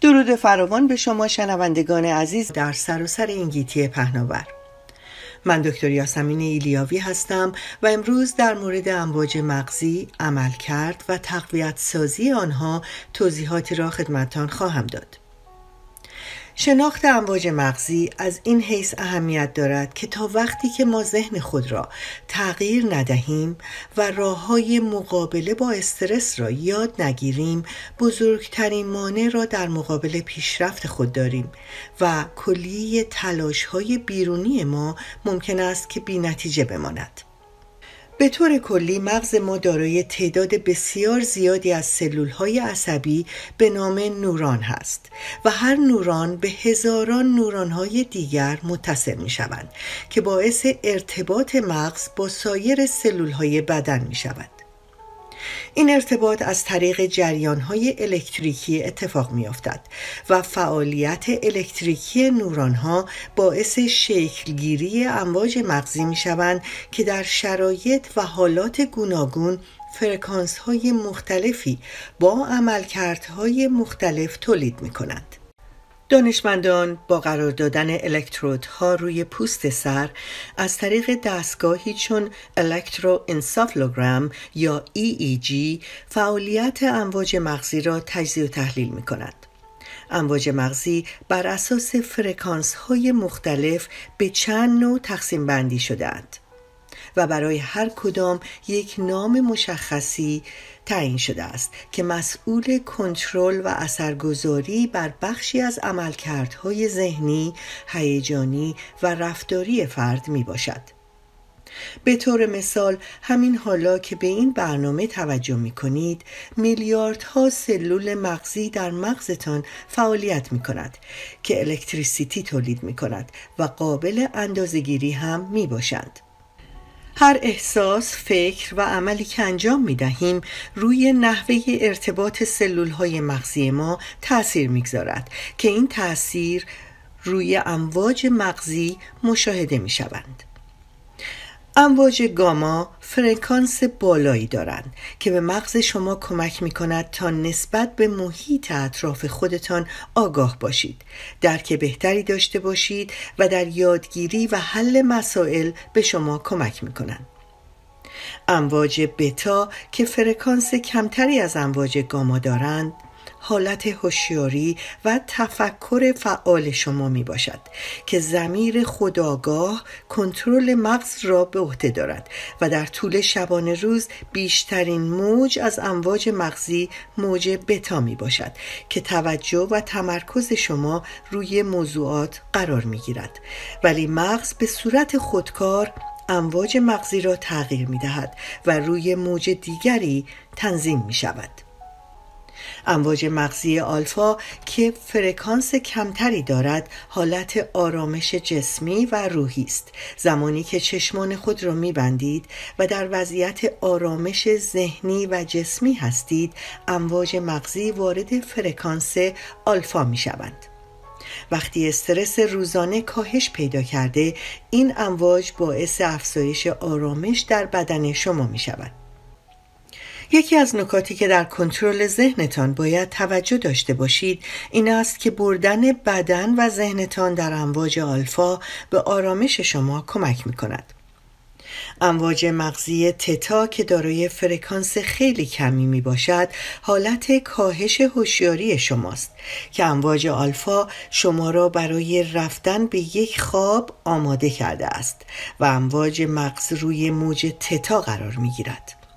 درود فراوان به شما شنوندگان عزیز در سراسر سر این گیتی پهناور. من دکتر یاسمین ایلیاوی هستم و امروز در مورد امواج مغزی عمل کرد و تقویت سازی آنها توضیحاتی را خدمتان خواهم داد. شناخت امواج مغزی از این حیث اهمیت دارد که تا وقتی که ما ذهن خود را تغییر ندهیم و راه های مقابله با استرس را یاد نگیریم بزرگترین مانع را در مقابل پیشرفت خود داریم و کلی تلاش های بیرونی ما ممکن است که بی نتیجه بماند. به طور کلی مغز ما دارای تعداد بسیار زیادی از سلول های عصبی به نام نوران هست و هر نوران به هزاران نوران های دیگر متصل می شوند که باعث ارتباط مغز با سایر سلول های بدن می شود. این ارتباط از طریق جریان های الکتریکی اتفاق می افتد و فعالیت الکتریکی نوران ها باعث شکلگیری امواج مغزی می شوند که در شرایط و حالات گوناگون فرکانس های مختلفی با عملکردهای مختلف تولید می کنند. دانشمندان با قرار دادن الکترودها روی پوست سر از طریق دستگاهی چون الکترو انسافلوگرام یا EEG فعالیت امواج مغزی را تجزیه و تحلیل می کند. امواج مغزی بر اساس فرکانس های مختلف به چند نوع تقسیم بندی شدهاند و برای هر کدام یک نام مشخصی تعیین شده است که مسئول کنترل و اثرگذاری بر بخشی از عملکردهای ذهنی، هیجانی و رفتاری فرد می باشد. به طور مثال همین حالا که به این برنامه توجه می کنید میلیاردها سلول مغزی در مغزتان فعالیت می کند که الکتریسیتی تولید می کند و قابل اندازگیری هم می باشند. هر احساس، فکر و عملی که انجام می دهیم روی نحوه ارتباط سلول های مغزی ما تأثیر می‌گذارد که این تأثیر روی امواج مغزی مشاهده می شوند. امواج گاما فرکانس بالایی دارند که به مغز شما کمک می کند تا نسبت به محیط اطراف خودتان آگاه باشید. درک بهتری داشته باشید و در یادگیری و حل مسائل به شما کمک می کنند امواج بتا که فرکانس کمتری از امواج گاما دارند حالت هوشیاری و تفکر فعال شما می باشد که زمیر خداگاه کنترل مغز را به عهده دارد و در طول شبانه روز بیشترین موج از امواج مغزی موج بتا می باشد که توجه و تمرکز شما روی موضوعات قرار می گیرد ولی مغز به صورت خودکار امواج مغزی را تغییر می دهد و روی موج دیگری تنظیم می شود. امواج مغزی آلفا که فرکانس کمتری دارد حالت آرامش جسمی و روحی است زمانی که چشمان خود را میبندید و در وضعیت آرامش ذهنی و جسمی هستید امواج مغزی وارد فرکانس آلفا می شوند. وقتی استرس روزانه کاهش پیدا کرده این امواج باعث افزایش آرامش در بدن شما می شود. یکی از نکاتی که در کنترل ذهنتان باید توجه داشته باشید این است که بردن بدن و ذهنتان در امواج آلفا به آرامش شما کمک می کند. امواج مغزی تتا که دارای فرکانس خیلی کمی می باشد حالت کاهش هوشیاری شماست که امواج آلفا شما را برای رفتن به یک خواب آماده کرده است و امواج مغز روی موج تتا قرار می گیرد.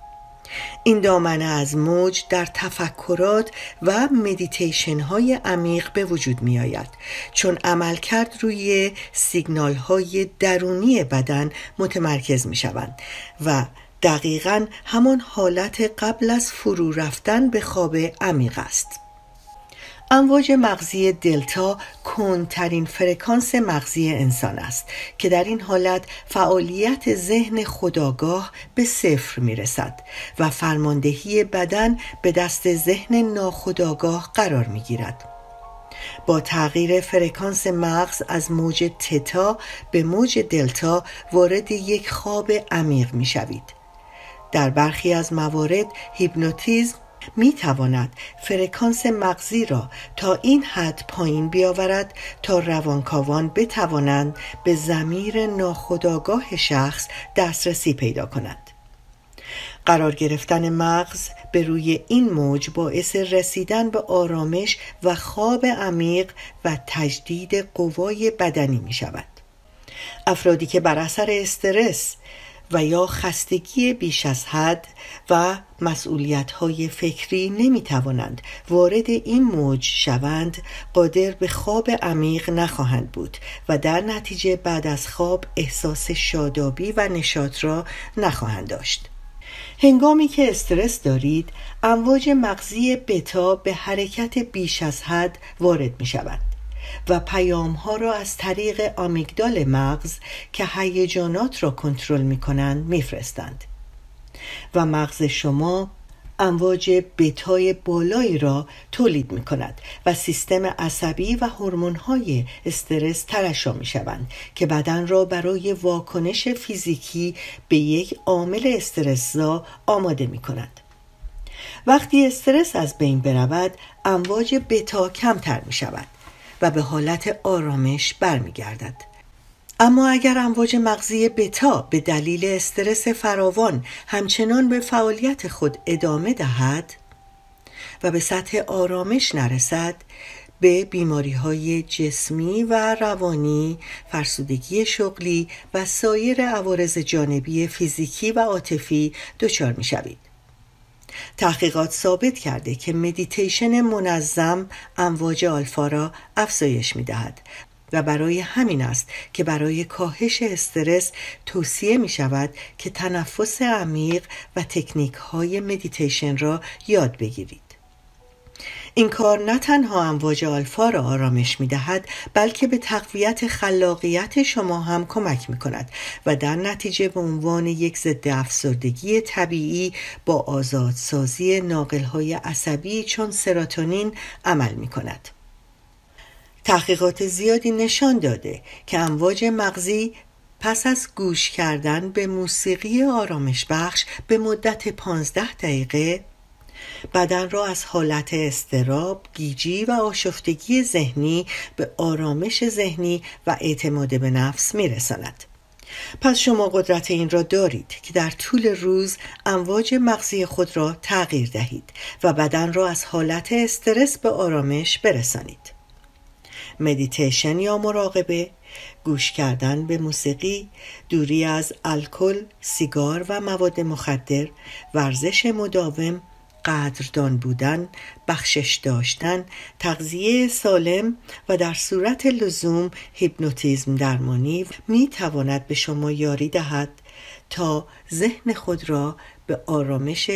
این دامنه از موج در تفکرات و مدیتیشن های عمیق به وجود می آید چون عمل کرد روی سیگنال های درونی بدن متمرکز می شوند و دقیقا همان حالت قبل از فرو رفتن به خواب عمیق است. امواج مغزی دلتا کندترین فرکانس مغزی انسان است که در این حالت فعالیت ذهن خودآگاه به صفر می رسد و فرماندهی بدن به دست ذهن ناخودآگاه قرار می گیرد. با تغییر فرکانس مغز از موج تتا به موج دلتا وارد یک خواب عمیق می شوید. در برخی از موارد هیپنوتیزم می تواند فرکانس مغزی را تا این حد پایین بیاورد تا روانکاوان بتوانند به زمیر ناخودآگاه شخص دسترسی پیدا کنند. قرار گرفتن مغز به روی این موج باعث رسیدن به آرامش و خواب عمیق و تجدید قوای بدنی می شود افرادی که بر اثر استرس و یا خستگی بیش از حد و مسئولیت های فکری نمی توانند وارد این موج شوند قادر به خواب عمیق نخواهند بود و در نتیجه بعد از خواب احساس شادابی و نشاط را نخواهند داشت. هنگامی که استرس دارید امواج مغزی بتا به حرکت بیش از حد وارد می شوند و پیام ها را از طریق آمیگدال مغز که هیجانات را کنترل می کنند میفرستند و مغز شما امواج بتای بالایی را تولید می کند و سیستم عصبی و هورمون های استرس ترشا می شوند که بدن را برای واکنش فیزیکی به یک عامل استرسزا آماده می کند. وقتی استرس از بین برود امواج بتا کمتر می شود و به حالت آرامش برمیگردد. اما اگر امواج مغزی بتا به دلیل استرس فراوان همچنان به فعالیت خود ادامه دهد و به سطح آرامش نرسد به بیماری های جسمی و روانی، فرسودگی شغلی و سایر عوارض جانبی فیزیکی و عاطفی دچار می شوید. تحقیقات ثابت کرده که مدیتیشن منظم امواج آلفا را افزایش می دهد و برای همین است که برای کاهش استرس توصیه می شود که تنفس عمیق و تکنیک های مدیتیشن را یاد بگیرید. این کار نه تنها امواج آلفا را آرامش می دهد بلکه به تقویت خلاقیت شما هم کمک می کند و در نتیجه به عنوان یک ضد افسردگی طبیعی با آزادسازی ناقل های عصبی چون سراتونین عمل می کند. تحقیقات زیادی نشان داده که امواج مغزی پس از گوش کردن به موسیقی آرامش بخش به مدت 15 دقیقه بدن را از حالت استراب، گیجی و آشفتگی ذهنی به آرامش ذهنی و اعتماد به نفس میرساند. پس شما قدرت این را دارید که در طول روز امواج مغزی خود را تغییر دهید و بدن را از حالت استرس به آرامش برسانید. مدیتیشن یا مراقبه گوش کردن به موسیقی دوری از الکل سیگار و مواد مخدر ورزش مداوم قدردان بودن بخشش داشتن تغذیه سالم و در صورت لزوم هیپنوتیزم درمانی می تواند به شما یاری دهد تا ذهن خود را به آرامش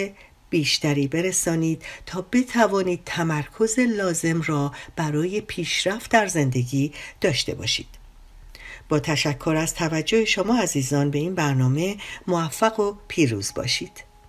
بیشتری برسانید تا بتوانید تمرکز لازم را برای پیشرفت در زندگی داشته باشید. با تشکر از توجه شما عزیزان به این برنامه موفق و پیروز باشید.